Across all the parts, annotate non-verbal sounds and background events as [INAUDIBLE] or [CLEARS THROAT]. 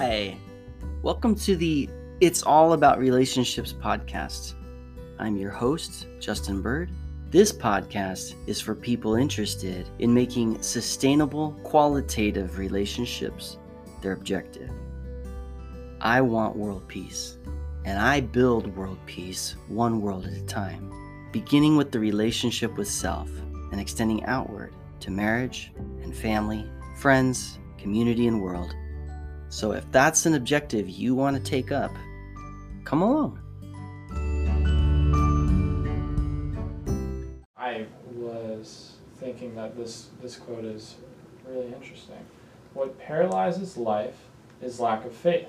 Hi, welcome to the It's All About Relationships podcast. I'm your host, Justin Bird. This podcast is for people interested in making sustainable, qualitative relationships their objective. I want world peace, and I build world peace one world at a time, beginning with the relationship with self and extending outward to marriage and family, friends, community, and world. So if that's an objective you want to take up, come along. I was thinking that this, this quote is really interesting. What paralyzes life is lack of faith.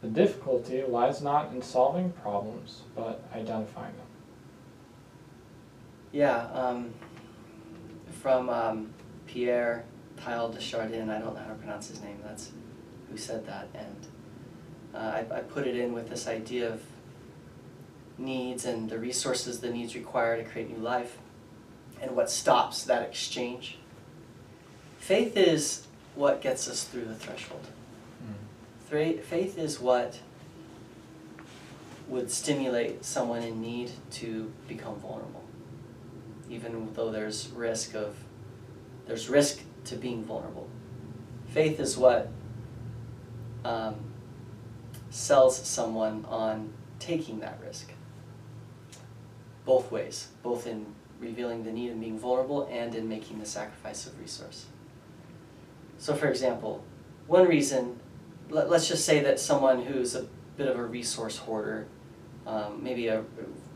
The difficulty lies not in solving problems, but identifying them. Yeah, um, from um, Pierre Teilhard de I don't know how to pronounce his name, that's who said that. And uh, I, I put it in with this idea of needs and the resources the needs require to create new life and what stops that exchange. Faith is what gets us through the threshold. Faith is what would stimulate someone in need to become vulnerable. Even though there's risk of there's risk to being vulnerable. Faith is what um, sells someone on taking that risk. Both ways, both in revealing the need and being vulnerable and in making the sacrifice of resource. So for example, one reason let, us just say that someone who's a bit of a resource hoarder, um, maybe a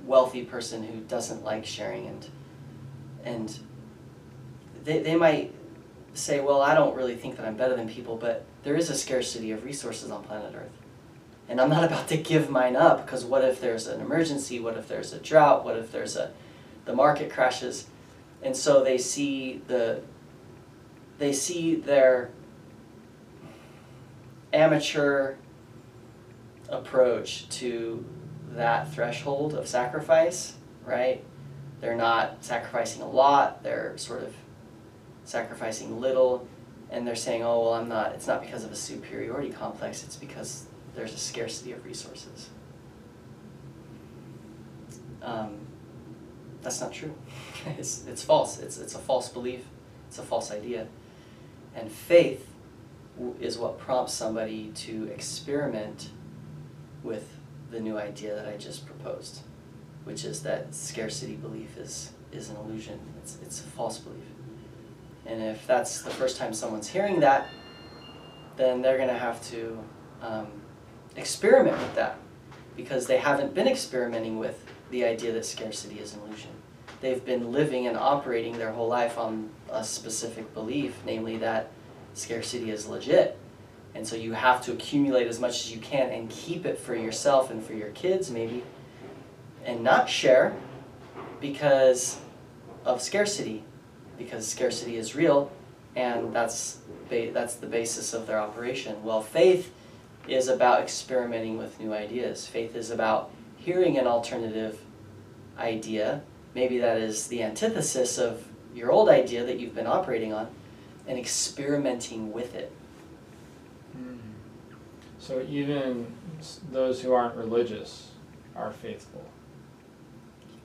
wealthy person who doesn't like sharing and and they, they might say, well, I don't really think that I'm better than people, but there is a scarcity of resources on planet Earth. And I'm not [LAUGHS] about to give mine up because what if there's an emergency? What if there's a drought? What if there's a the market crashes? And so they see the they see their amateur approach to that threshold of sacrifice, right? They're not sacrificing a lot, they're sort of sacrificing little, and they're saying, oh, well, I'm not, it's not because of a superiority complex, it's because there's a scarcity of resources. Um, that's not true. [LAUGHS] it's, it's false. It's, it's a false belief. It's a false idea. And faith is what prompts somebody to experiment with the new idea that I just proposed, which is that scarcity belief is, is an illusion, it's, it's a false belief. And if that's the first time someone's hearing that, then they're going to have to um, experiment with that because they haven't been experimenting with the idea that scarcity is an illusion. They've been living and operating their whole life on a specific belief, namely that scarcity is legit. And so you have to accumulate as much as you can and keep it for yourself and for your kids maybe and not share because of scarcity because scarcity is real and that's that's the basis of their operation. Well, faith is about experimenting with new ideas. Faith is about hearing an alternative idea, maybe that is the antithesis of your old idea that you've been operating on, and experimenting with it. Hmm. So even those who aren't religious are faithful.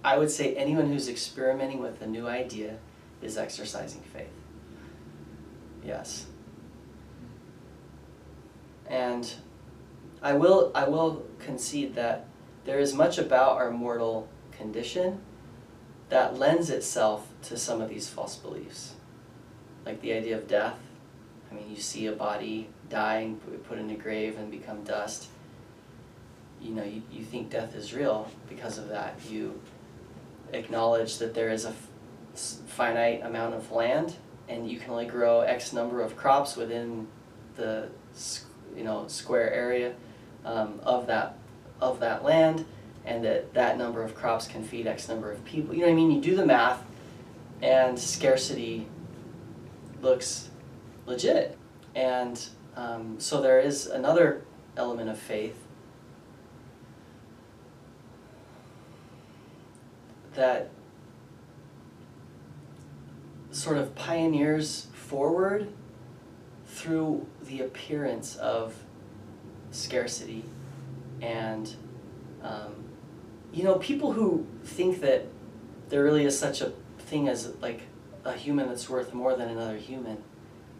I would say anyone who's experimenting with a new idea is exercising faith. Yes. And I will, I will concede that there is much about our mortal condition that lends itself to some of these false beliefs like the idea of death. I mean, you see a body die and put in a grave and become dust. You know, you, you think death is real because of that. You acknowledge that there is a finite amount of land and you can only grow X number of crops within the you know square area um, of that of that land and that that number of crops can feed X number of people. You know what I mean? You do the math and scarcity looks legit. And um, so there is another element of faith that sort of pioneers forward through the appearance of scarcity and um, you know people who think that there really is such a thing as like a human that's worth more than another human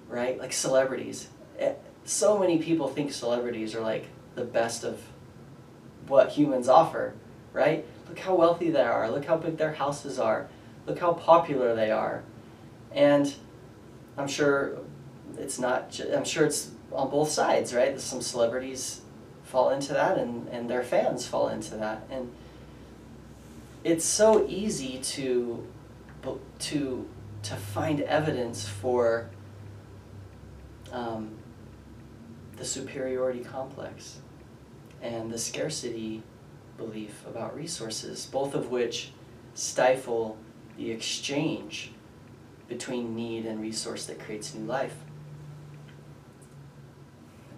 right? Like celebrities. Eh, so many people think celebrities are like the best of what humans offer right? Look how wealthy they are. Look how big their houses are. Look how popular they are and i'm sure it's not i'm sure it's on both sides right? Some celebrities fall into that and, and their fans fall into that. And it's so easy to to to find evidence for um, the superiority complex and the scarcity belief about resources, both of which stifle the exchange between need and resource that creates new life.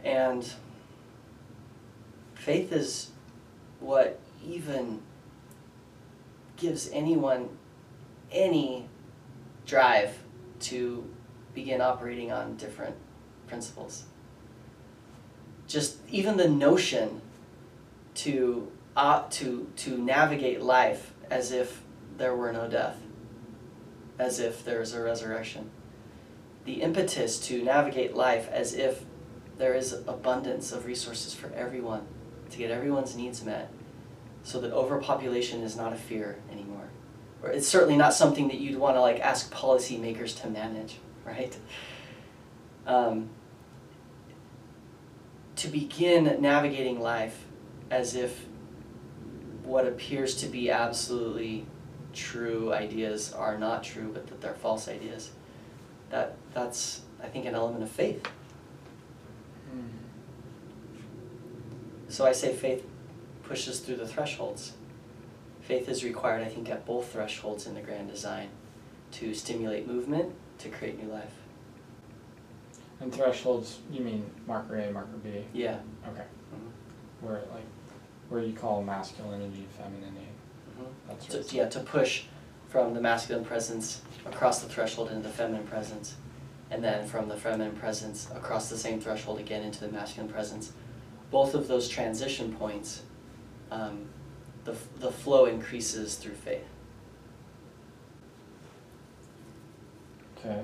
And faith is what even gives anyone any drive to begin operating on different principles. Just even the notion to uh, to to navigate life as if there were no death, as if there's a resurrection. The impetus to navigate life as if there is abundance of resources for everyone to get everyone's needs met, so that overpopulation is not a fear anymore, or it's certainly not something that you'd want to like ask policymakers to manage, [LAUGHS] right? Um, to begin navigating life as if what appears to be absolutely true ideas are not true, but that they're false ideas. That that's I think an element of faith. Hmm. So I say faith pushes through the thresholds. Faith is required, I think, at both thresholds in the grand design to stimulate movement, to create new life. And thresholds, you mean marker A, marker B? Yeah. Okay. Mhm. Where like, where you call masculinity, femininity, To, of yeah, to push from the masculine presence across the threshold into the feminine presence, and then from the feminine presence across the same threshold again into the masculine presence. Both of those transition points, um, the, the flow increases through faith. Okay.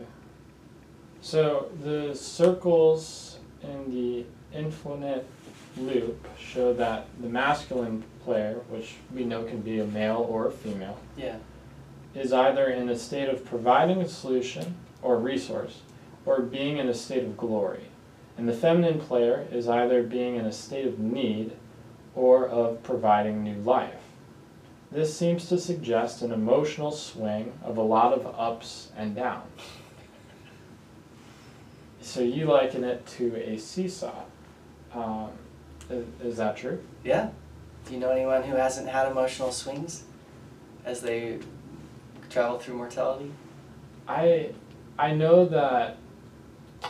So the circles in the infinite loop show that the masculine player, which we know can be a male or a female, Yeah. is either in a state of providing a solution or resource, or being in a state of glory. And the feminine player is either being in a state of need or of providing new life. This seems to suggest an emotional swing of a lot of ups and downs. So you liken it to a seesaw. Um, is, is that true? Yeah. Do you know anyone who hasn't had emotional swings as they travel through mortality? I I know that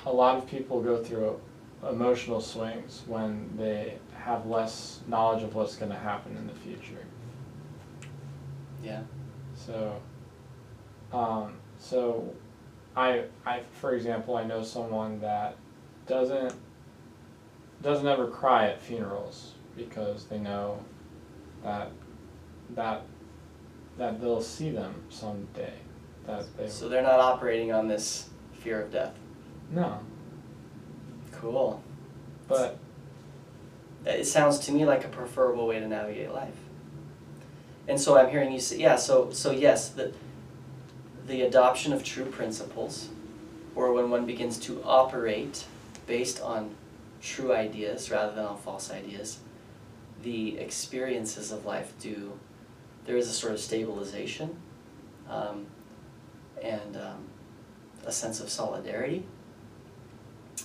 a lot of people go through emotional swings when they have less knowledge of what's going to happen in the future. Yeah. So, um, so I I for example I know someone that doesn't doesn't ever cry at funerals because they know that that that they'll see them someday. That they So they're not operating on this fear of death. no, Cool. but It sounds to me like a preferable way to navigate life. And so I'm hearing you say, yeah, so, so yes, the, the adoption of true principles, or when one begins to operate based on true ideas rather than on false ideas, the experiences of life do, there is a sort of stabilization um, and um, a sense of solidarity.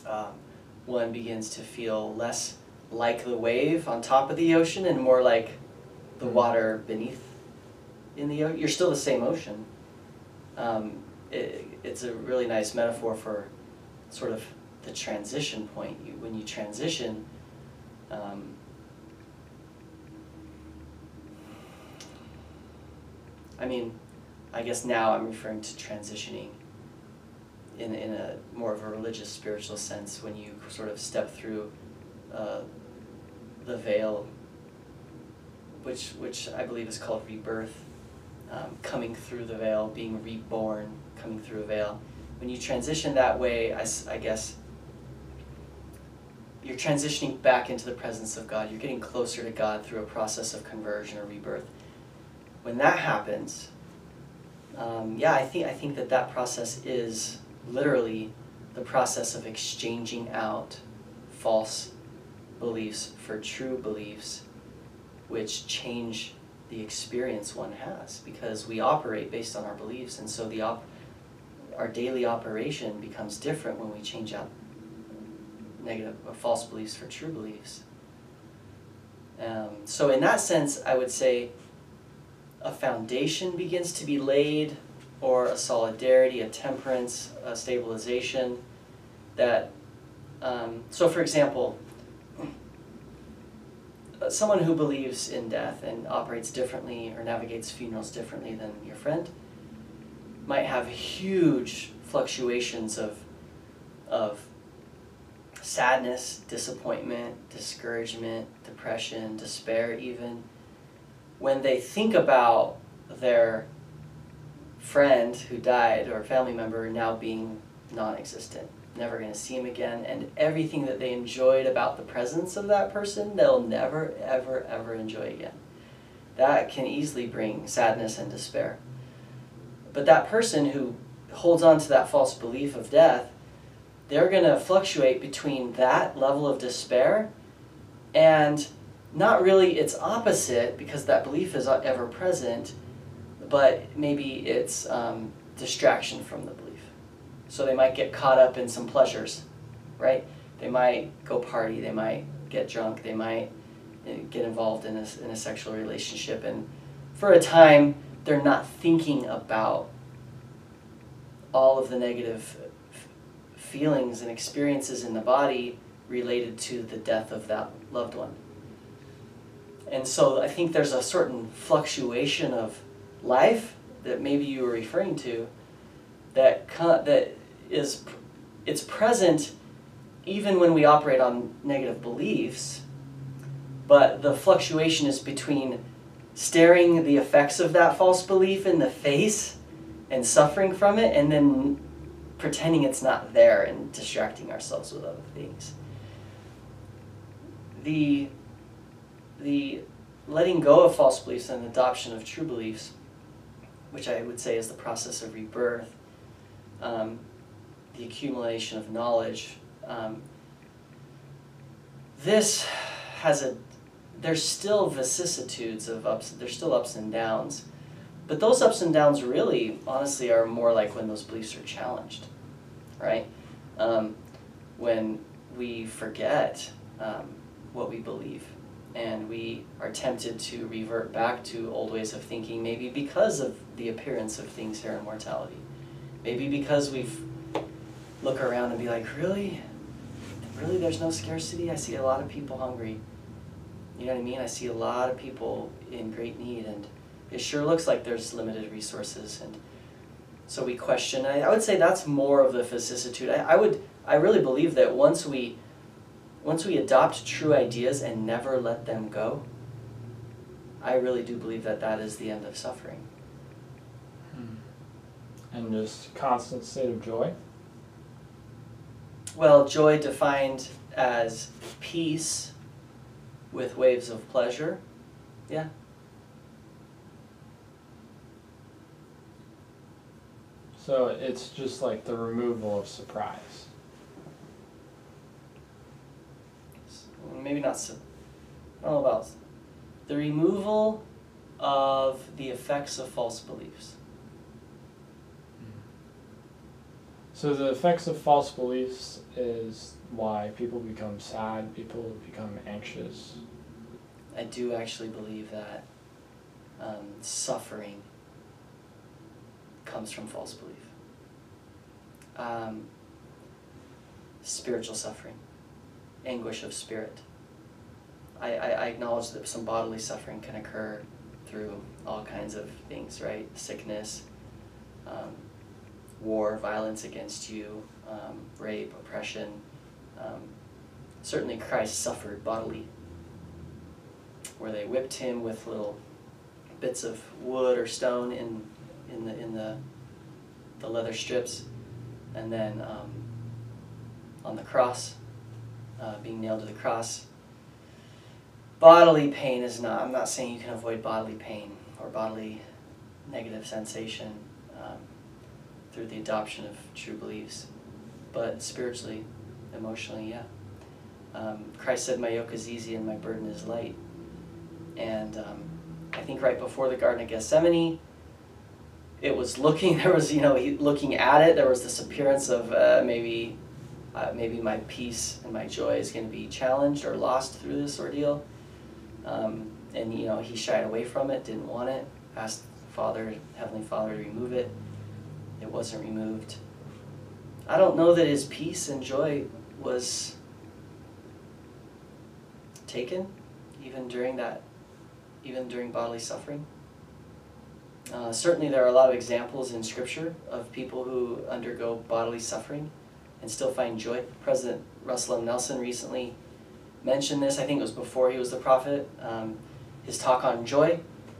Um, one begins to feel less like the wave on top of the ocean and more like the Mhm. water beneath in the ocean. You're still the same ocean. Um, it, it's a really nice metaphor for sort of the transition point. You, when you transition, um, I mean, I guess now I'm referring to transitioning in, in a more of a religious spiritual sense when you sort of step through uh, the veil, which which I believe is called rebirth, um, coming through the veil, being reborn, coming through a veil. When you transition that way, I, I guess you're transitioning back into the presence of God. You're getting closer to God through a process of conversion or rebirth. When that happens, um, yeah, I think I think that that process is literally the process of exchanging out false beliefs for true beliefs, which change the experience one has because we operate based on our beliefs, and so the op- our daily operation becomes different when we change out negative or false beliefs for true beliefs. Um, so in that sense, I would say a foundation begins to be laid, or a solidarity, a temperance, a stabilization. That um, so, for example, someone who believes in death and operates differently or navigates funerals differently than your friend might have huge fluctuations of of sadness, disappointment, discouragement, depression, despair, even when they think about their friend who died or family member now being non existent, never going to see him again, and everything that they enjoyed about the presence of that person, they'll never, ever, ever enjoy again. That can easily bring sadness and despair. But that person who holds on to that false belief of death they're going to fluctuate between that level of despair and not really its opposite because that belief is ever present, but maybe it's um, distraction from the belief. So they might get caught up in some pleasures, right? They might go party, they might get drunk, they might eh, get involved in a, in a sexual relationship, and for a time, they're not thinking about all of the negative feelings and experiences in the body related to the death of that loved one. And so I think there's a certain fluctuation of life that maybe you were referring to that that is it's present even when we operate on negative beliefs but the fluctuation is between staring the effects of that false belief in the face and suffering from it and then pretending it's not there and distracting ourselves with other things. The, the letting go of false beliefs and adoption of true beliefs, which I would say is the process of rebirth, um, the accumulation of knowledge. Um, this has a, there's still vicissitudes of ups, there's still ups and downs, but those ups and downs really, honestly, are more like when those beliefs are challenged right? Um, when we forget um, what we believe and we are tempted to revert back to old ways of thinking, maybe because of the appearance of things here in mortality. Maybe because we've look around and be like, really? Really, there's no scarcity? I see a lot of people hungry. You know what I mean? I see a lot of people in great need, and it sure looks like there's limited resources. And so we question. I, I would say that's more of the vicissitude. I, I would, I really believe that once we, once we adopt true ideas and never let them go, I really do believe that that is the end of suffering. Hmm. And just constant state of joy? Well, joy defined as peace with waves of pleasure. Yeah. So it's just like the removal of surprise. Maybe not. I don't know about the removal of the effects of false beliefs. So the effects of false beliefs is why people become sad, people become anxious. I do actually believe that um, suffering comes from false belief. Um, spiritual suffering, anguish of spirit. I, I, I acknowledge that some bodily suffering can occur through all kinds of things, right? Sickness, um, war, violence against you, um, rape, oppression. Um, certainly, Christ suffered bodily, where they whipped him with little bits of wood or stone in in the in the the leather strips, and then um, on the cross, uh, being nailed to the cross. Bodily pain is not. I'm not saying you can avoid bodily pain or bodily negative sensation um, through the adoption of true beliefs, but spiritually, emotionally, yeah. Um, Christ said, "My yoke is easy and my burden is light," and um, I think right before the Garden of Gethsemane, it was looking. [LAUGHS] There was, you know, he, looking at it. There was this appearance of uh, maybe, uh, maybe my peace and my joy is going to be challenged or lost through this ordeal. Um, and you know, he shied away from it, didn't want it. Asked Father, Heavenly Father, to remove it. It wasn't removed. I don't know that his peace and joy was taken, even during that, even during bodily suffering. Uh, certainly, there are a lot of examples in Scripture of people who undergo bodily suffering and still find joy. President Russell M. Nelson recently mentioned this. I think it was before he was the prophet. Um, his talk on joy,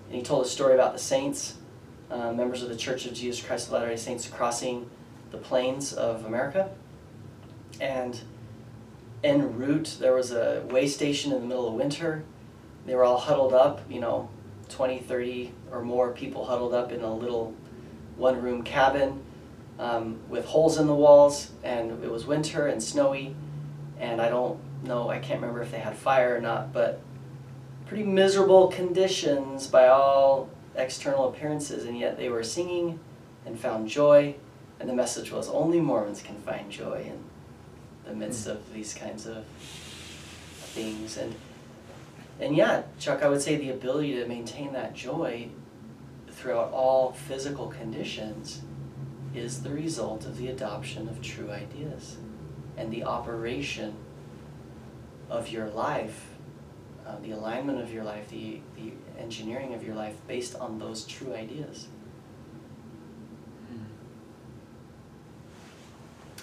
and he told a story about the saints, uh, members of the Church of Jesus Christ of Latter-day Saints, crossing the plains of America, and en route there was a way station in the middle of winter. They were all huddled up, you know, 20, 30 or more people huddled up in a little one room cabin um, with holes in the walls, and it was winter and snowy. And I don't know, I can't remember if they had fire or not, but pretty miserable conditions by all external appearances, and yet they were singing and found joy. And the message was only Mormons can find joy in the midst of these kinds of things. And and yeah, Chuck, I would say the ability to maintain that joy throughout all physical conditions is the result of the adoption of true ideas and the operation of your life, uh, the alignment of your life, the, the engineering of your life based on those true ideas.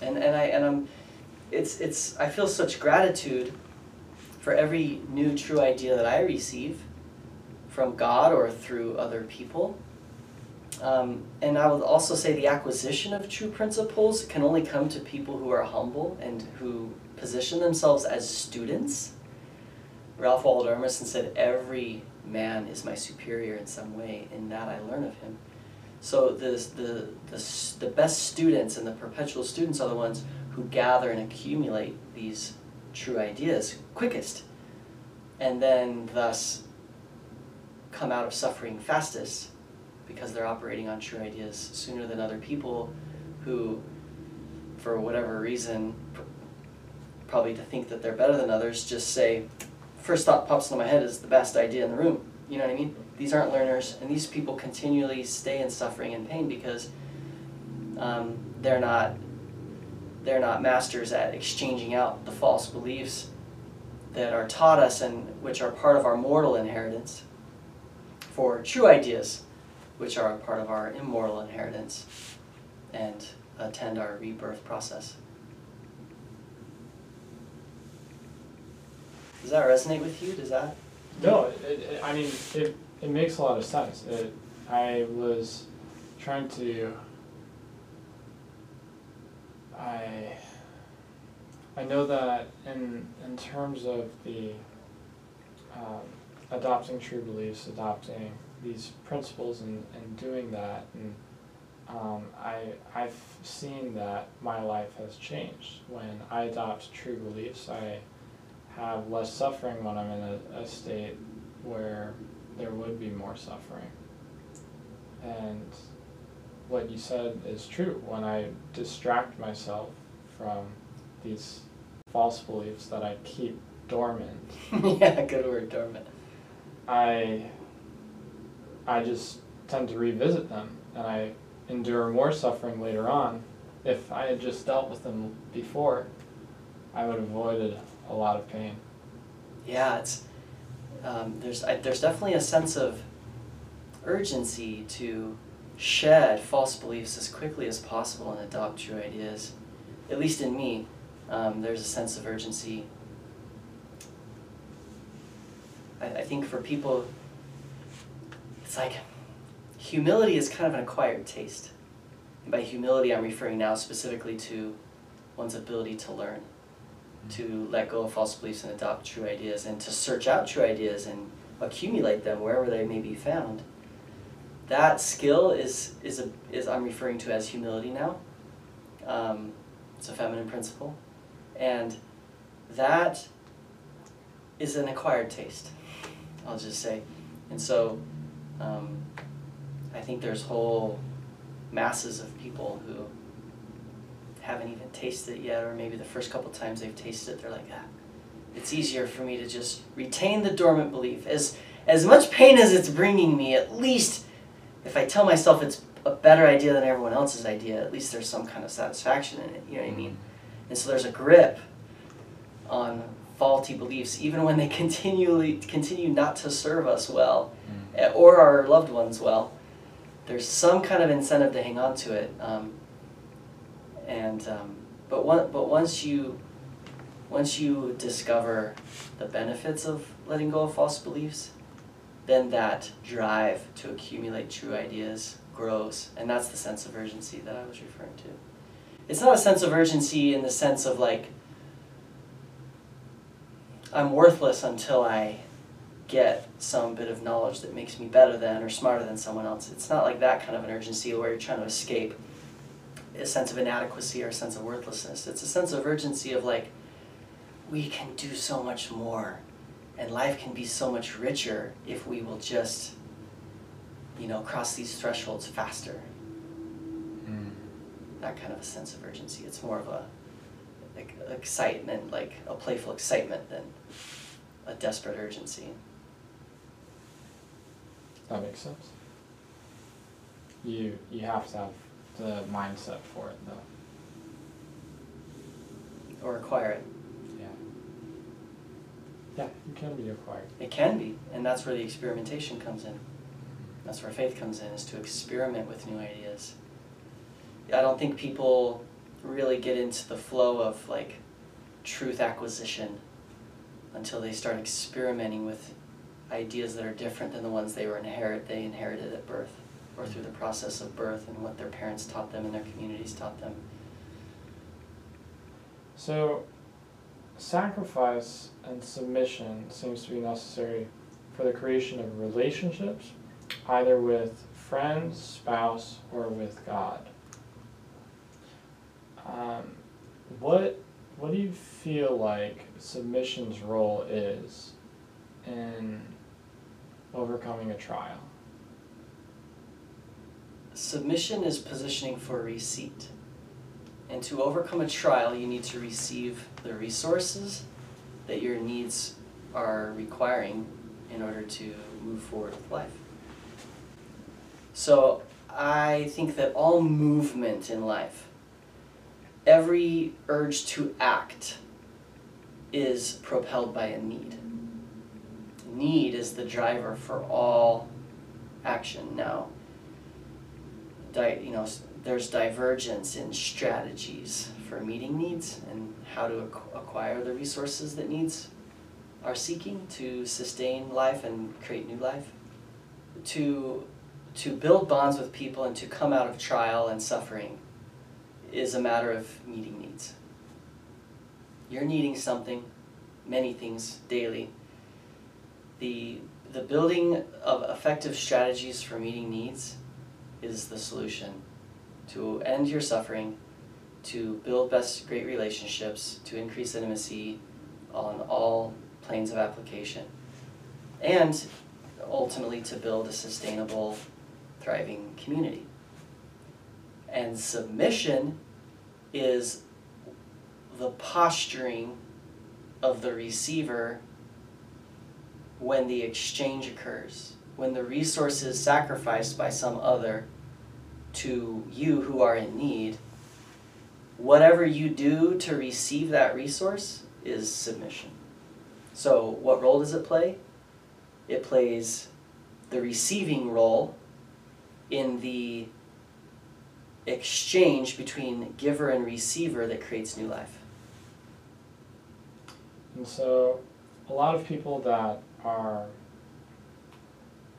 And, and I and I'm it's it's I feel such gratitude for every new true idea that I receive from God or through other people. Um, and I would also say the acquisition of true principles can only come to people who are humble and who position themselves as students. Ralph Waldo Emerson said, Every man is my superior in some way, in that I learn of him. So the, the, the, the best students and the perpetual students are the ones who gather and accumulate these true ideas quickest, and then thus come out of suffering fastest because they're operating on true ideas sooner than other people who, for whatever reason, probably to think that they're better than others, just say, first thought pops into my head is the best idea in the room. You know what I mean? These aren't learners, and these people continually stay in suffering and pain because um, they're not they're not masters at exchanging out the false beliefs that are taught us and which are part of our mortal inheritance for true ideas which are a part of our immortal inheritance and attend our rebirth process. Does that resonate with you? Does that? No, it, it, I mean, it, it makes a lot of sense. It, I was trying to. I. I know that in in terms of the um, adopting true beliefs, adopting these principles, and, and doing that, and um, I I've seen that my life has changed when I adopt true beliefs. I have less suffering when I'm in a, a state where there would be more suffering. And what you said is true. When I distract myself from these false beliefs that I keep dormant, [LAUGHS] yeah, good word, dormant. I I just tend to revisit them and I endure more suffering later on. If I had just dealt with them before, I would have avoided a lot of pain. Yeah, it's um, there's I, there's definitely a sense of urgency to shed false beliefs as quickly as possible and adopt true ideas. At least in me, um, there's a sense of urgency. I, I think for people, it's like humility is kind of an acquired taste. And by humility, I'm referring now specifically to one's ability to learn, to let go of false beliefs and adopt true ideas, and to search out true ideas and accumulate them wherever they may be found. That skill is is a, is I'm referring to as humility now. Um, it's a feminine principle, and that is an acquired taste. I'll just say, and so um, I think there's whole masses of people who haven't even tasted it yet, or maybe the first couple times they've tasted it, they're like, ah, it's easier for me to just retain the dormant belief. As, as much pain as it's bringing me, at least if I tell myself it's a better idea than everyone else's idea, at least there's some kind of satisfaction in it, you know what I mean? And so there's a grip on faulty beliefs, even when they [LAUGHS] continually continue not to serve us well, mm. or our loved ones well. There's some kind of incentive to hang on to it. Um, and um, but one, but once you once you discover the benefits of letting go of false beliefs, then that drive to accumulate true ideas grows, and that's the sense of urgency that I was referring to. It's not a sense of urgency in the sense of like I'm worthless until I get some bit of knowledge that makes me better than or smarter than someone else. It's not like that kind of an urgency where you're trying to escape a sense of inadequacy or a sense of worthlessness. It's a sense of urgency of like, we can do so much more and life can be so much richer if we will just, you know, cross these thresholds faster. Mm. That kind of a sense of urgency. It's more of a like, excitement, like a playful excitement than a desperate urgency. That makes sense. You you have to have the mindset for it though. Or acquire it. Yeah. It can be acquired. It can be, and that's where the experimentation comes in. That's where faith comes in, is to experiment with new ideas. I don't think people really get into the flow of like truth acquisition until they start experimenting with ideas that are different than the ones they were inherit they inherited at birth or through the process of birth and what their parents taught them and their communities taught them. So sacrifice and submission seems to be necessary for the creation of relationships, either with friends, spouse, or with God. Um, what what do you feel like submission's role is in overcoming a trial? Submission is positioning for receipt. And to overcome a trial, you need to receive the resources that your needs are requiring in order to move forward with life. So I think that all movement in life, every urge to act, is propelled by a need need is the driver for all action now. You know, there's divergence in strategies for meeting needs and how to acquire the resources that needs are seeking to sustain life and create new life. To, to build bonds with people and to come out of trial and suffering is a matter of meeting needs. You're needing something, many things daily, the, the building of effective strategies for meeting needs is the solution to end your suffering, to build best great relationships, to increase intimacy on all planes of application, and ultimately to build a sustainable, thriving community. And submission is the posturing of the receiver when the exchange occurs, when the resource is sacrificed by some other to you who are in need, whatever you do to receive that resource is submission. So, what role does it play? It plays the receiving role in the exchange between giver and receiver that creates new life. And so, a lot of people that are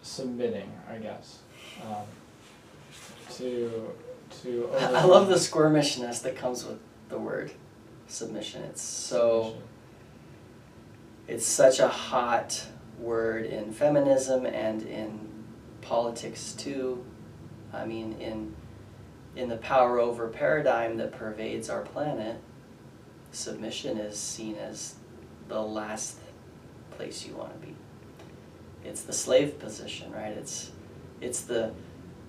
submitting, I guess, um, to to. I love the squirmishness that comes with the word submission. It's so. Submission. It's such a hot word in feminism and in politics too. I mean, in in the power over paradigm that pervades our planet, submission is seen as the last place you want to be. It's the slave position, right? It's it's the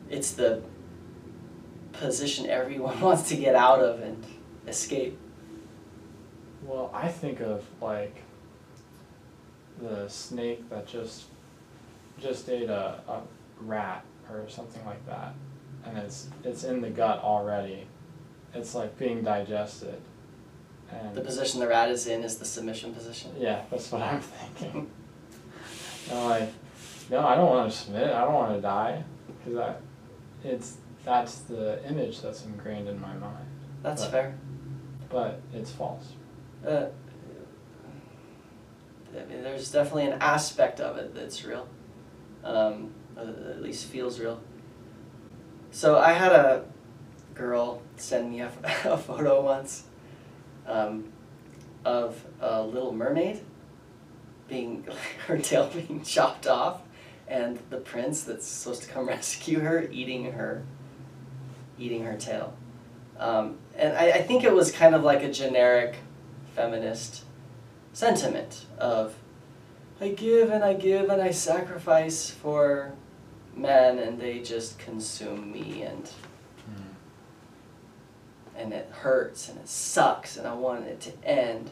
it's the position everyone [LAUGHS] wants to get out of and escape. Well, I think of like the snake that just just ate a, a rat or something like that, and it's it's in the gut already. It's like being digested, and The position the rat is in is the submission position. yeah, that's what I'm [LAUGHS] thinking. I'm like, no, I don't want to submit. I don't want to die, because that it's that's the image that's ingrained in my mind. That's Right. fair. But it's false. Uh, I mean, there's definitely an aspect of it that's real, um, uh, at least feels real. So I had a girl send me a, [LAUGHS] a photo once um, of a little mermaid being [LAUGHS] her tail being [LAUGHS] chopped off, and the prince that's supposed to come rescue her eating her eating her tail. Um, and I, I think it was kind of like a generic feminist sentiment of I give and I give and I sacrifice for men and they just consume me and and it hurts and it sucks and I want it to end.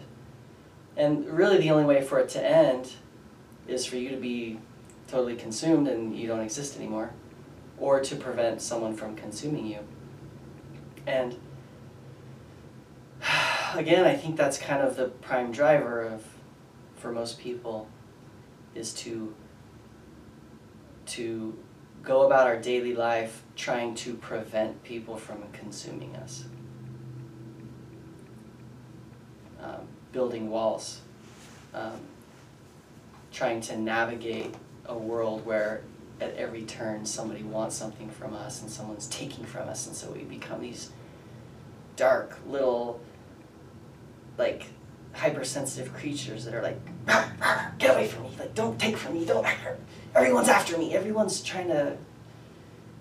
And really the only way for it to end is for you to be totally consumed and you don't exist anymore or to prevent someone from consuming you. And [SIGHS] again, I think that's kind of the prime driver of for most people is to to go about our daily life trying to prevent people from consuming us. Um, building walls, um, trying to navigate a world where at every turn somebody wants something from us and someone's taking from us, and so we become these dark little, like, hypersensitive creatures that are like, get away from me, like, don't take from me, don't, everyone's after me, everyone's trying to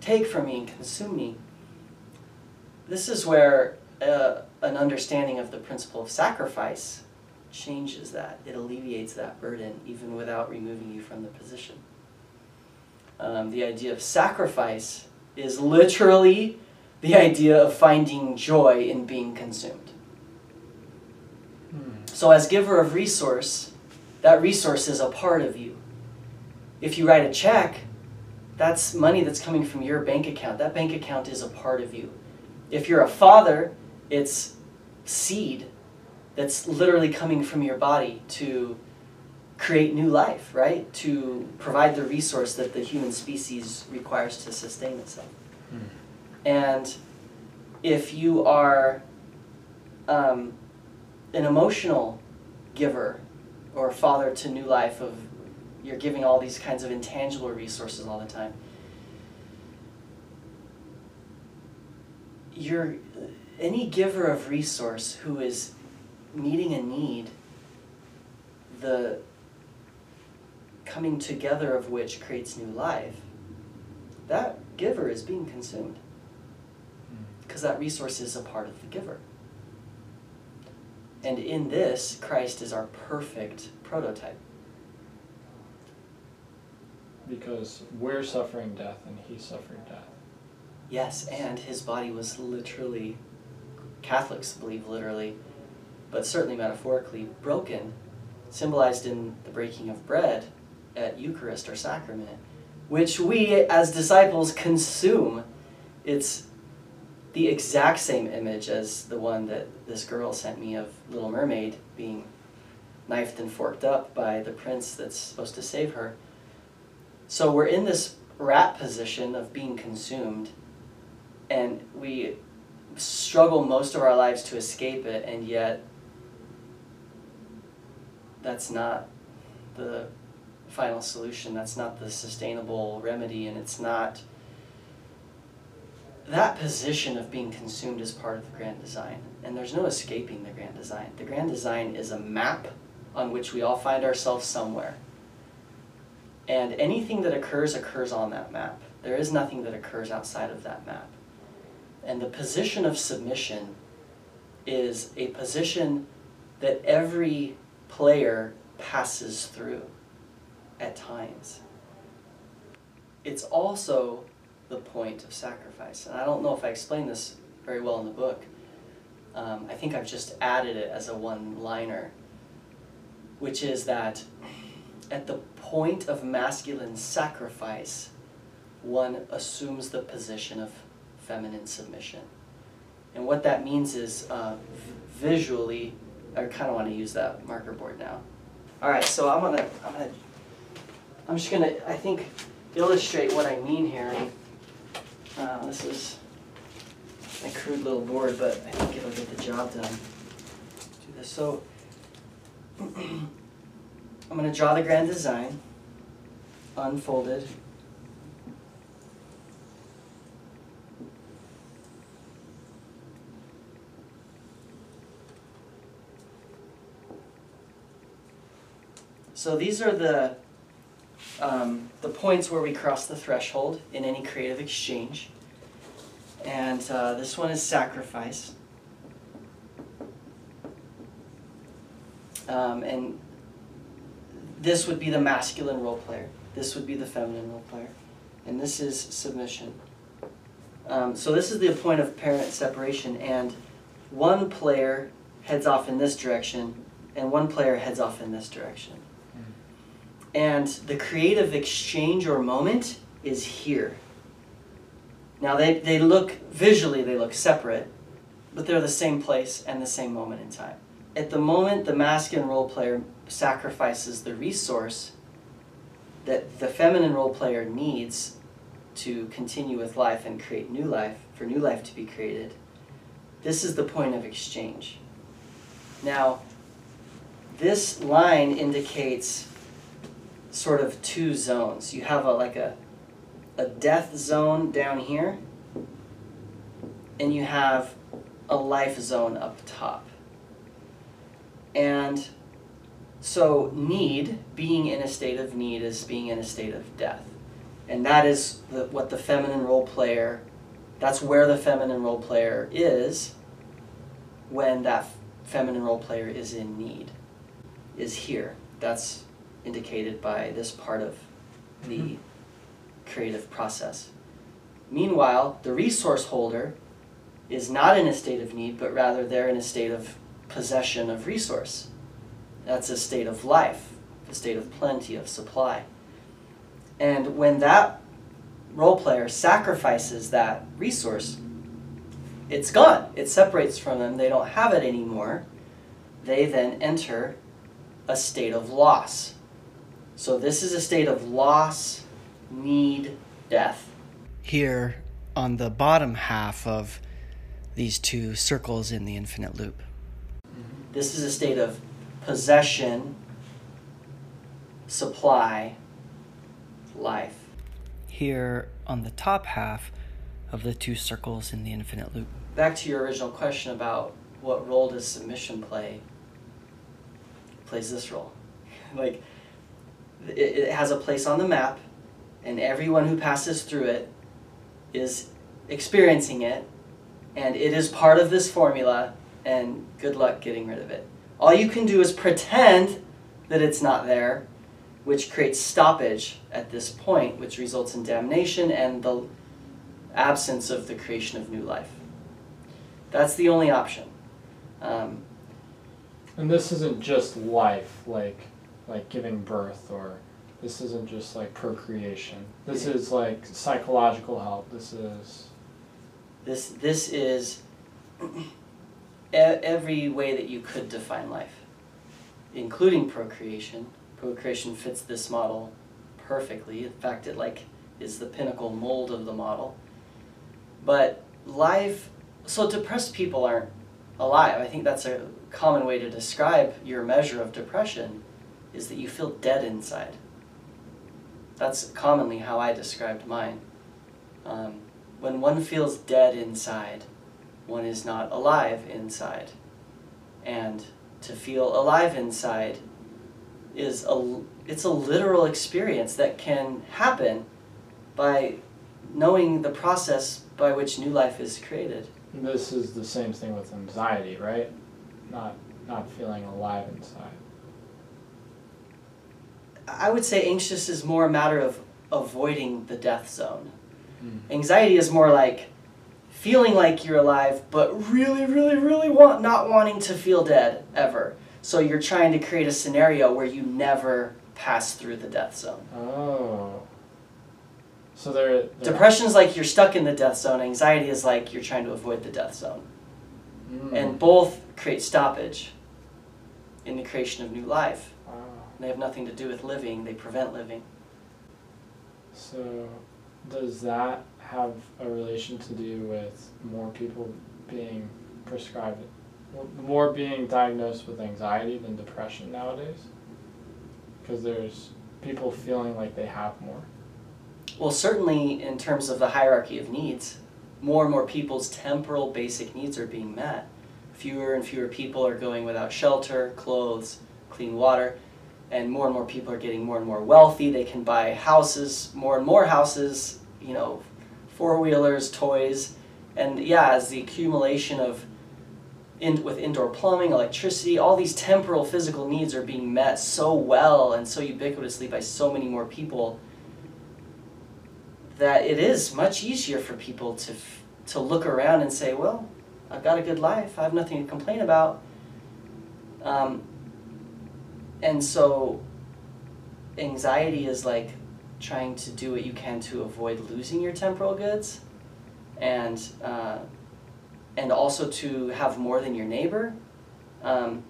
take from me and consume me. This is where uh, an understanding of the principle of sacrifice changes that. It alleviates that burden even without removing you from the position. Um, the idea of sacrifice is literally the idea of finding joy in being consumed. Hmm. So, as giver of resource, that resource is a part of you. If you write a check, that's money that's coming from your bank account. That bank account is a part of you. If you're a father, it's seed that's literally coming from your body to create new life, right? To provide the resource that the human species requires to sustain itself. Hmm. And if you are um, an emotional giver or father to new life of you're giving all these kinds of intangible resources all the time you're any giver of resource who is meeting a need the coming together of which creates new life that giver is being consumed Hmm. because that resource is a part of the giver. And in this, Christ is our perfect prototype. Because we're suffering death and he's suffering death. Yes, and his body was literally, Catholics believe literally, but certainly metaphorically, broken, symbolized in the breaking of bread at Eucharist or sacrament, which we as disciples consume. It's the exact same image as the one that this girl sent me of Little Mermaid being knifed and forked up by the prince that's supposed to save her. So we're in this rat position of being consumed, and we struggle most of our lives to escape it, and yet that's not the final solution. That's not the sustainable remedy, and it's not. That position of being consumed is part of the grand design, and there's no escaping the grand design. The grand design is a map on which we all find ourselves somewhere. And anything that occurs occurs on that map. There is nothing that occurs outside of that map. And the position of submission is a position that every player passes through at times. It's also the point of sacrifice. And I don't know if I explained this very well in the book. Um, I think I've just added it as a one liner, which is that at the point of masculine sacrifice, one assumes the position of feminine submission. And what that means is uh, visually, I kind of want to use that marker board now. All right, so I'm gonna, I'm gonna, I'm just gonna, I think, illustrate what I mean here. Uh, this is a crude little board, but I think it'll get the job done. Do this. So [CLEARS THROAT] I'm gonna draw the grand design, unfolded. So these are the, um, the points where we cross the threshold in any creative exchange. And uh, this one is sacrifice. Um, and this would be the masculine role player. This would be the feminine role player. And this is submission. Um, so this is the point of parent separation. And one player heads off in this direction, and one player heads off in this direction. And the creative exchange or moment is here. Now they, they look, visually they look separate, but they're the same place and the same moment in time. At the moment the masculine role player sacrifices the resource that the feminine role player needs to continue with life and create new life, for new life to be created, this is the point of exchange. Now, this line indicates sort of two zones. You have a like a a death zone down here, and you have a life zone up top. And so need, being in a state of need, is being in a state of death. And that is the, what the feminine role player, that's where the feminine role player is when that feminine role player is in need, is here. That's indicated by this part of the mm-hmm. creative process. Meanwhile, the resource holder is not in a state of need, but rather they're in a state of possession of resource. That's a state of life, a state of plenty, of supply. And when that role player sacrifices that resource, it's gone. It separates from them. They don't have it anymore. They then enter a state of loss. So this is a state of loss, need, death. Here on the bottom half of these two circles in the infinite loop. This is a state of possession, supply, life. Here on the top half of the two circles in the infinite loop. Back to your original question about what role does submission play? It plays this role. [LAUGHS] like it, it has a place on the map, and everyone who passes through it is experiencing it, and it is part of this formula, and good luck getting rid of it. All you can do is pretend that it's not there, which creates stoppage at this point, which results in damnation and the absence of the creation of new life. That's the only option. Um, and this isn't just life, like like giving birth or this isn't just like procreation. This is like psychological help. This is this this is [CLEARS THROAT] every way that you could define life, including procreation. Procreation fits this model perfectly. In fact, it like is the pinnacle mold of the model. But life, so depressed people aren't alive. I think that's a common way to describe your measure of depression is that you feel dead inside. That's commonly how I described mine. Um, when one feels dead inside, one is not alive inside. And to feel alive inside is a it's a literal experience that can happen by knowing the process by which new life is created. This is the same thing with anxiety, right? Not not feeling alive inside. I would say anxious is more a matter of avoiding the death zone. Mm. Anxiety is more like feeling like you're alive, but really, really, really want not wanting to feel dead ever. So you're trying to create a scenario where you never pass through the death zone. Oh. So there. Depression is like you're stuck in the death zone. Anxiety is like you're trying to avoid the death zone. Mm. And both create stoppage in the creation of new life. Wow. They have nothing to do with living, they prevent living. So, does that have a relation to do with more people being prescribed, more being diagnosed with anxiety than depression nowadays? Because there's people feeling like they have more. Well, certainly in terms of the hierarchy of needs, more and more people's temporal basic needs are being met. Fewer and fewer people are going without shelter, clothes, clean water, and more and more people are getting more and more wealthy. They can buy houses, more and more houses, you know, four wheelers, toys, and yeah, as the accumulation of in, with indoor plumbing, electricity, all these temporal physical needs are being met so well and so ubiquitously by so many more people that it is much easier for people to to look around and say, well, I've got a good life. I have nothing to complain about. Um, and so, anxiety is like trying to do what you can to avoid losing your temporal goods, and uh, and also to have more than your neighbor. Um,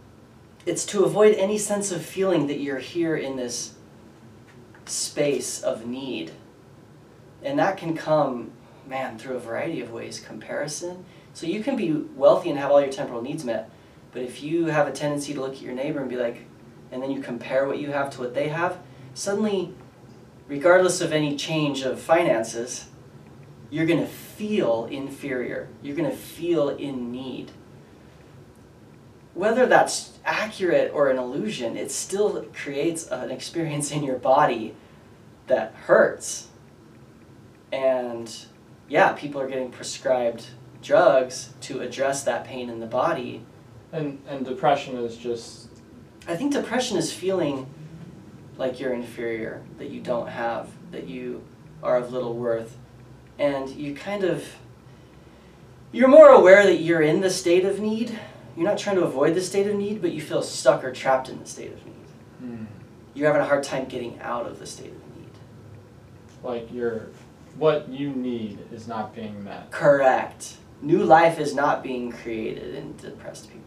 it's to avoid any sense of feeling that you're here in this space of need and that can come, man, through a variety of ways. Comparison. So you can be wealthy and have all your temporal needs met, but if you have a tendency to look at your neighbor and be like, and then you compare what you have to what they have, suddenly, regardless of any change of finances, you're going to feel inferior. You're going to feel in need. Whether that's accurate or an illusion, it still creates an experience in your body that hurts and yeah, people are getting prescribed drugs to address that pain in the body. And and depression is just I think depression is feeling like you're inferior, that you don't have, that you are of little worth. And you kind of you're more aware that you're in the state of need. You're not trying to avoid the state of need, but you feel stuck or trapped in the state of need. hmm, You're having a hard time getting out of the state of need. like you're what you need is not being met. Correct. New life is not being created in depressed people.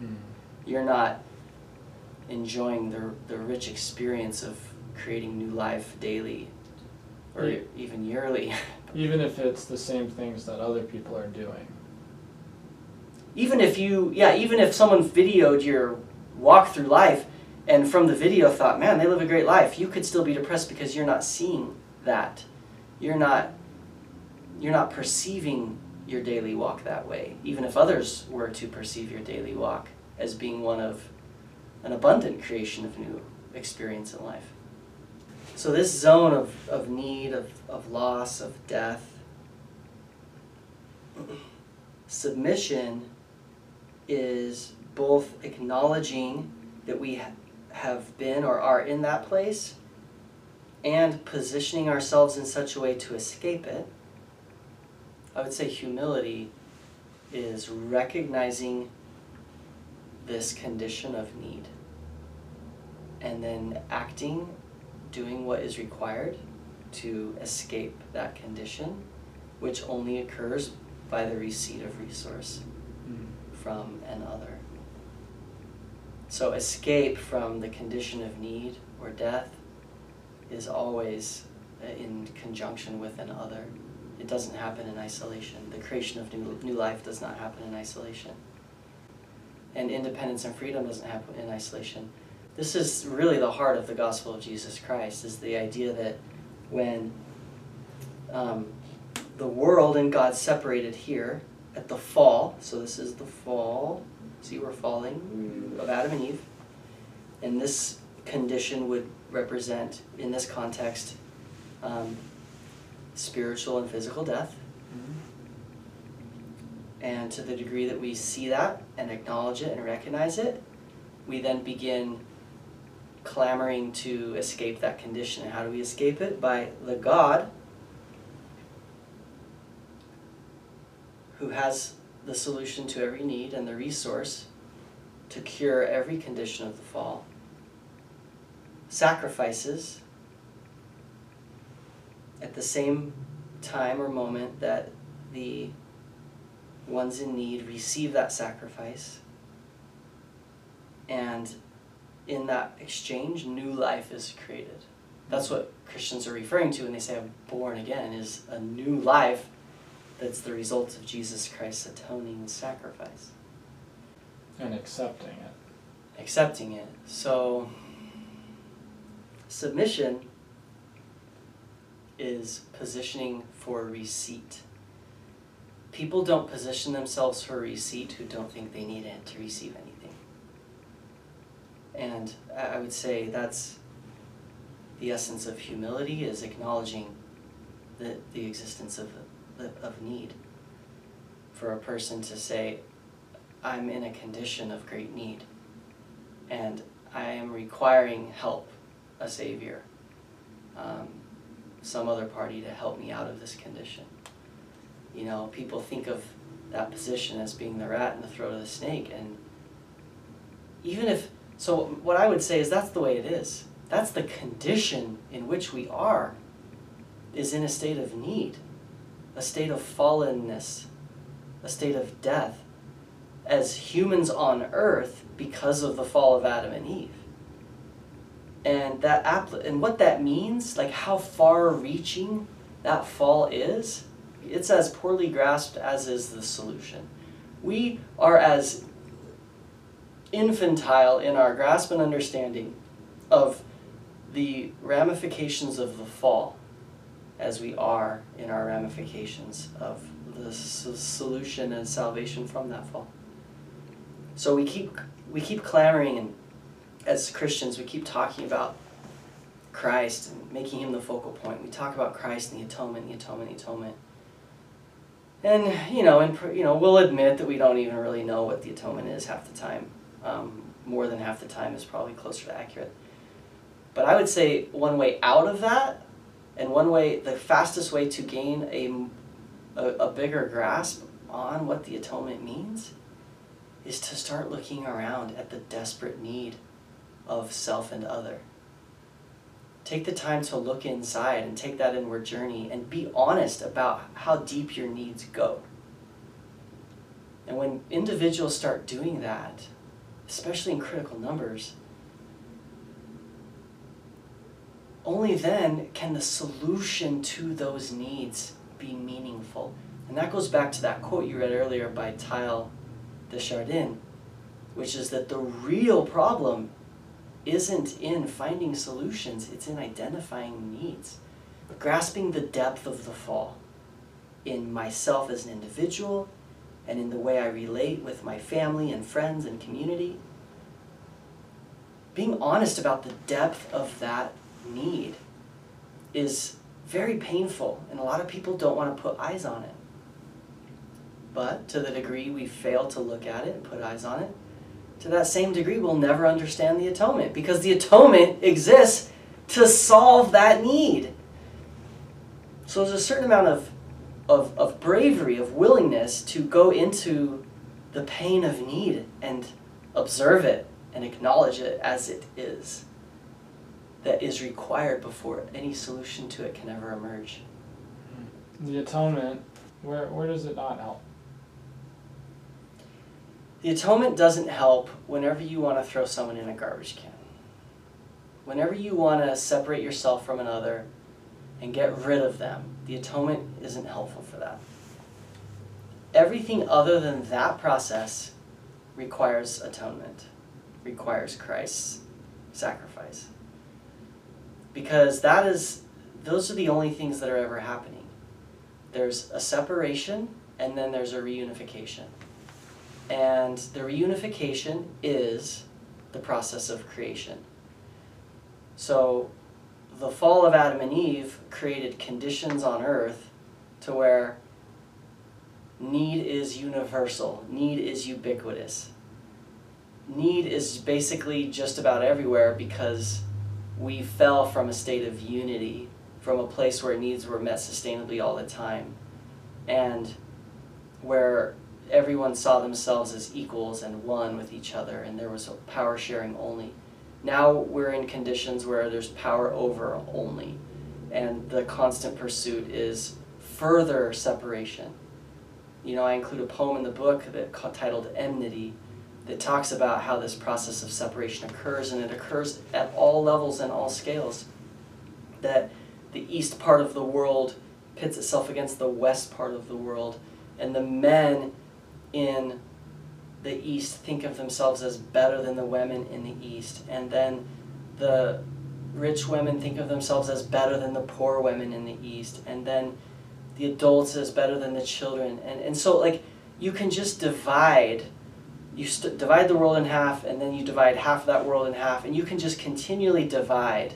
Hmm. You're not enjoying the, the rich experience of creating new life daily or Yeah. even yearly. [LAUGHS] Even if it's the same things that other people are doing. even if you, yeah, even if someone videoed your walk through life and from the video thought, man, they live a great life, you could still be depressed because you're not seeing that. You're not, you're not perceiving your daily walk that way, even if others were to perceive your daily walk as being one of an abundant creation of new experience in life. So this zone of, of need, of, of loss, of death, submission is both acknowledging that we ha- have been or are in that place and positioning ourselves in such a way to escape it. I would say humility is recognizing this condition of need and then acting, doing what is required to escape that condition, which only occurs by the receipt of resource Hmm. from an other. So, escape from the condition of need or death is always in conjunction with an other. It doesn't happen in isolation. The creation of new, new life does not happen in isolation. And independence and freedom doesn't happen in isolation. This is really the heart of the gospel of Jesus Christ, is the idea that when um, the world and God separated here at the fall, so this is the fall, see we're falling, of Adam and Eve, and this condition would represent, in this context, um, spiritual and physical death. And to the degree that we see that and acknowledge it and recognize it, we then begin clamoring to escape that condition. And how do we escape it? By the God who has the solution to every need and the resource to cure every condition of the fall, sacrifices at the same time or moment that the ones in need receive that sacrifice. And in that exchange, new life is created. That's what Christians are referring to when they say I'm born again, is a new life that's the result of Jesus Christ's atoning sacrifice. And accepting it. Accepting it. So, submission is positioning for receipt. People don't position themselves for receipt who don't think they need it to receive anything. And I would say that's the essence of humility is acknowledging the, the existence of, of need. For a person to say, I'm in a condition of great need and I am requiring help, a savior, um, some other party to help me out of this condition. You know, people think of that position as being the rat in the throat of the snake, and even if so, what I would say is that's the way it is. That's the condition in which we are, is in a state of need, a state of fallenness, a state of death, as humans on earth because of the fall of Adam and Eve. And that and what that means, like how far reaching that fall is, it's as poorly grasped as is the solution. We are as infantile in our grasp and understanding of the ramifications of the fall as we are in our ramifications of the solution and salvation from that fall. So we keep we keep clamoring and as Christians we keep talking about Christ and making him the focal point. We talk about Christ and the atonement, the atonement, the atonement. And you know, and you know, we'll admit that we don't even really know what the atonement is half the time. Um, more than half the time is probably closer to accurate. But I would say one way out of that, and one way, the fastest way to gain a, a, a bigger grasp on what the atonement means, is to start looking around at the desperate need of self and other. Take the time to look inside and take that inward journey and be honest about how deep your needs go. And when individuals start doing that, especially in critical numbers, only then can the solution to those needs be meaningful. And that goes back to that quote you read earlier by Teilhard de Chardin, which is that the real problem isn't in finding solutions, it's in identifying needs, grasping the depth of the fall in myself as an individual and in the way I relate with my family and friends and community. Being honest about the depth of that need is very painful, and a lot of people don't want to put eyes on it. But to the degree we fail to look at it and put eyes on it, to that same degree we'll never understand the atonement because the atonement exists to solve that need. So there's a certain amount of, of, of bravery, of willingness to go into the pain of need and observe it and acknowledge it as it is that is required before any solution to it can ever emerge. The atonement, where, where does it not help? The atonement doesn't help whenever you want to throw someone in a garbage can. Whenever you want to separate yourself from another and get rid of them. The atonement isn't helpful for that. Everything other than that process requires atonement, requires Christ's sacrifice. Because that is, those are the only things that are ever happening. There's a separation and then there's a reunification. And the reunification is the process of creation. So the fall of Adam and Eve created conditions on earth to where need is universal, need is ubiquitous. Need is basically just about everywhere because we fell from a state of unity, from a place where needs were met sustainably all the time, and where everyone saw themselves as equals and one with each other, and there was power sharing only. Now we're in conditions where there's power over only, and the constant pursuit is further separation. You know, I include a poem in the book that titled Enmity that talks about how this process of separation occurs, and it occurs at all levels and all scales. That the east part of the world pits itself against the west part of the world, and the men in the east think of themselves as better than the women in the east, and then the rich women think of themselves as better than the poor women in the east, and then the adults as better than the children, and and so like you can just divide you st- divide the world in half and then you divide half of that world in half and you can just continually divide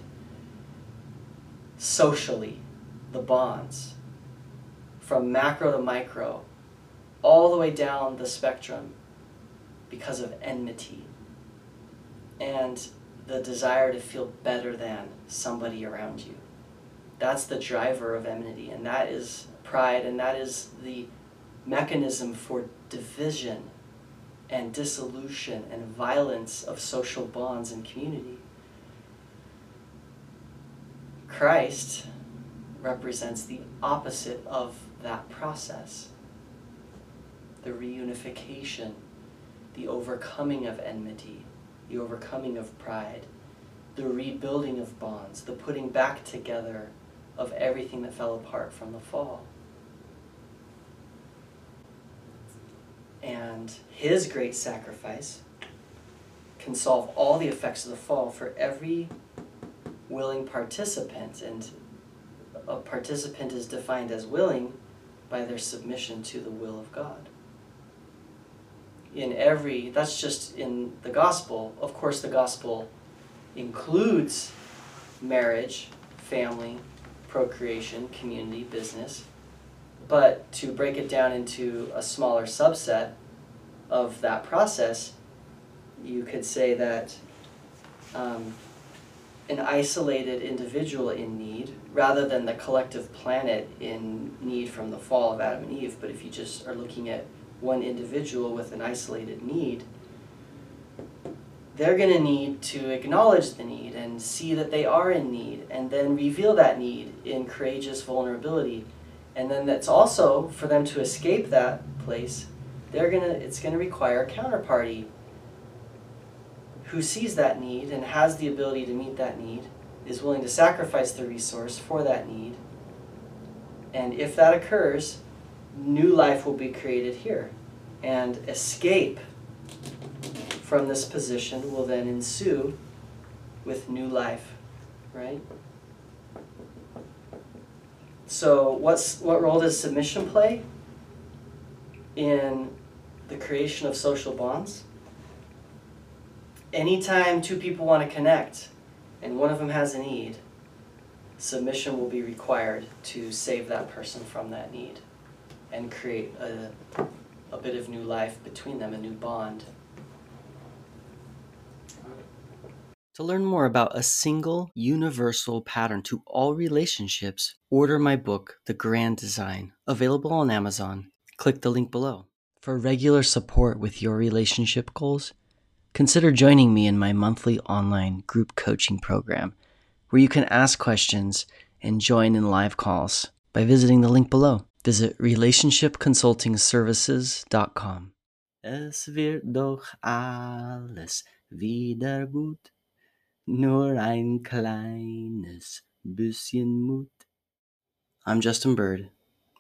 socially the bonds from macro to micro all the way down the spectrum because of enmity and the desire to feel better than somebody around you that's the driver of enmity and that is pride and that is the mechanism for division and dissolution and violence of social bonds and community. Christ represents the opposite of that process the reunification, the overcoming of enmity, the overcoming of pride, the rebuilding of bonds, the putting back together of everything that fell apart from the fall. and his great sacrifice can solve all the effects of the fall for every willing participant. And a participant is defined as willing by their submission to the will of God. In every, that's just in the gospel. Of course, the gospel includes marriage, family, procreation, community, business. But to break it down into a smaller subset of that process, you could say that um, an isolated individual in need, rather than the collective planet in need from the fall of Adam and Eve, but if you just are looking at one individual with an isolated need, they're going to need to acknowledge the need and see that they are in need and then reveal that need in courageous vulnerability. And then that's also for them to escape that place they're gonna it's gonna require a counterparty who sees that need and has the ability to meet that need is willing to sacrifice the resource for that need. And if that occurs new life will be created here. And escape from this position will then ensue with new life right? So what's what role does submission play in the creation of social bonds? Anytime two people want to connect and one of them has a need, submission will be required to save that person from that need and create a, a bit of new life between them, a new bond. To learn more about a single universal pattern to all relationships, order my book, The Grand Design, available on Amazon. Click the link below. For regular support with your relationship goals, consider joining me in my monthly online group coaching program, where you can ask questions and join in live calls by visiting the link below. Visit relationshipconsultingservices.com. Es wird doch alles wieder gut. Nur ein kleines bisschen Mut. I'm Justin Bird,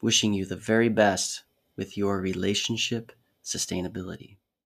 wishing you the very best with your relationship sustainability.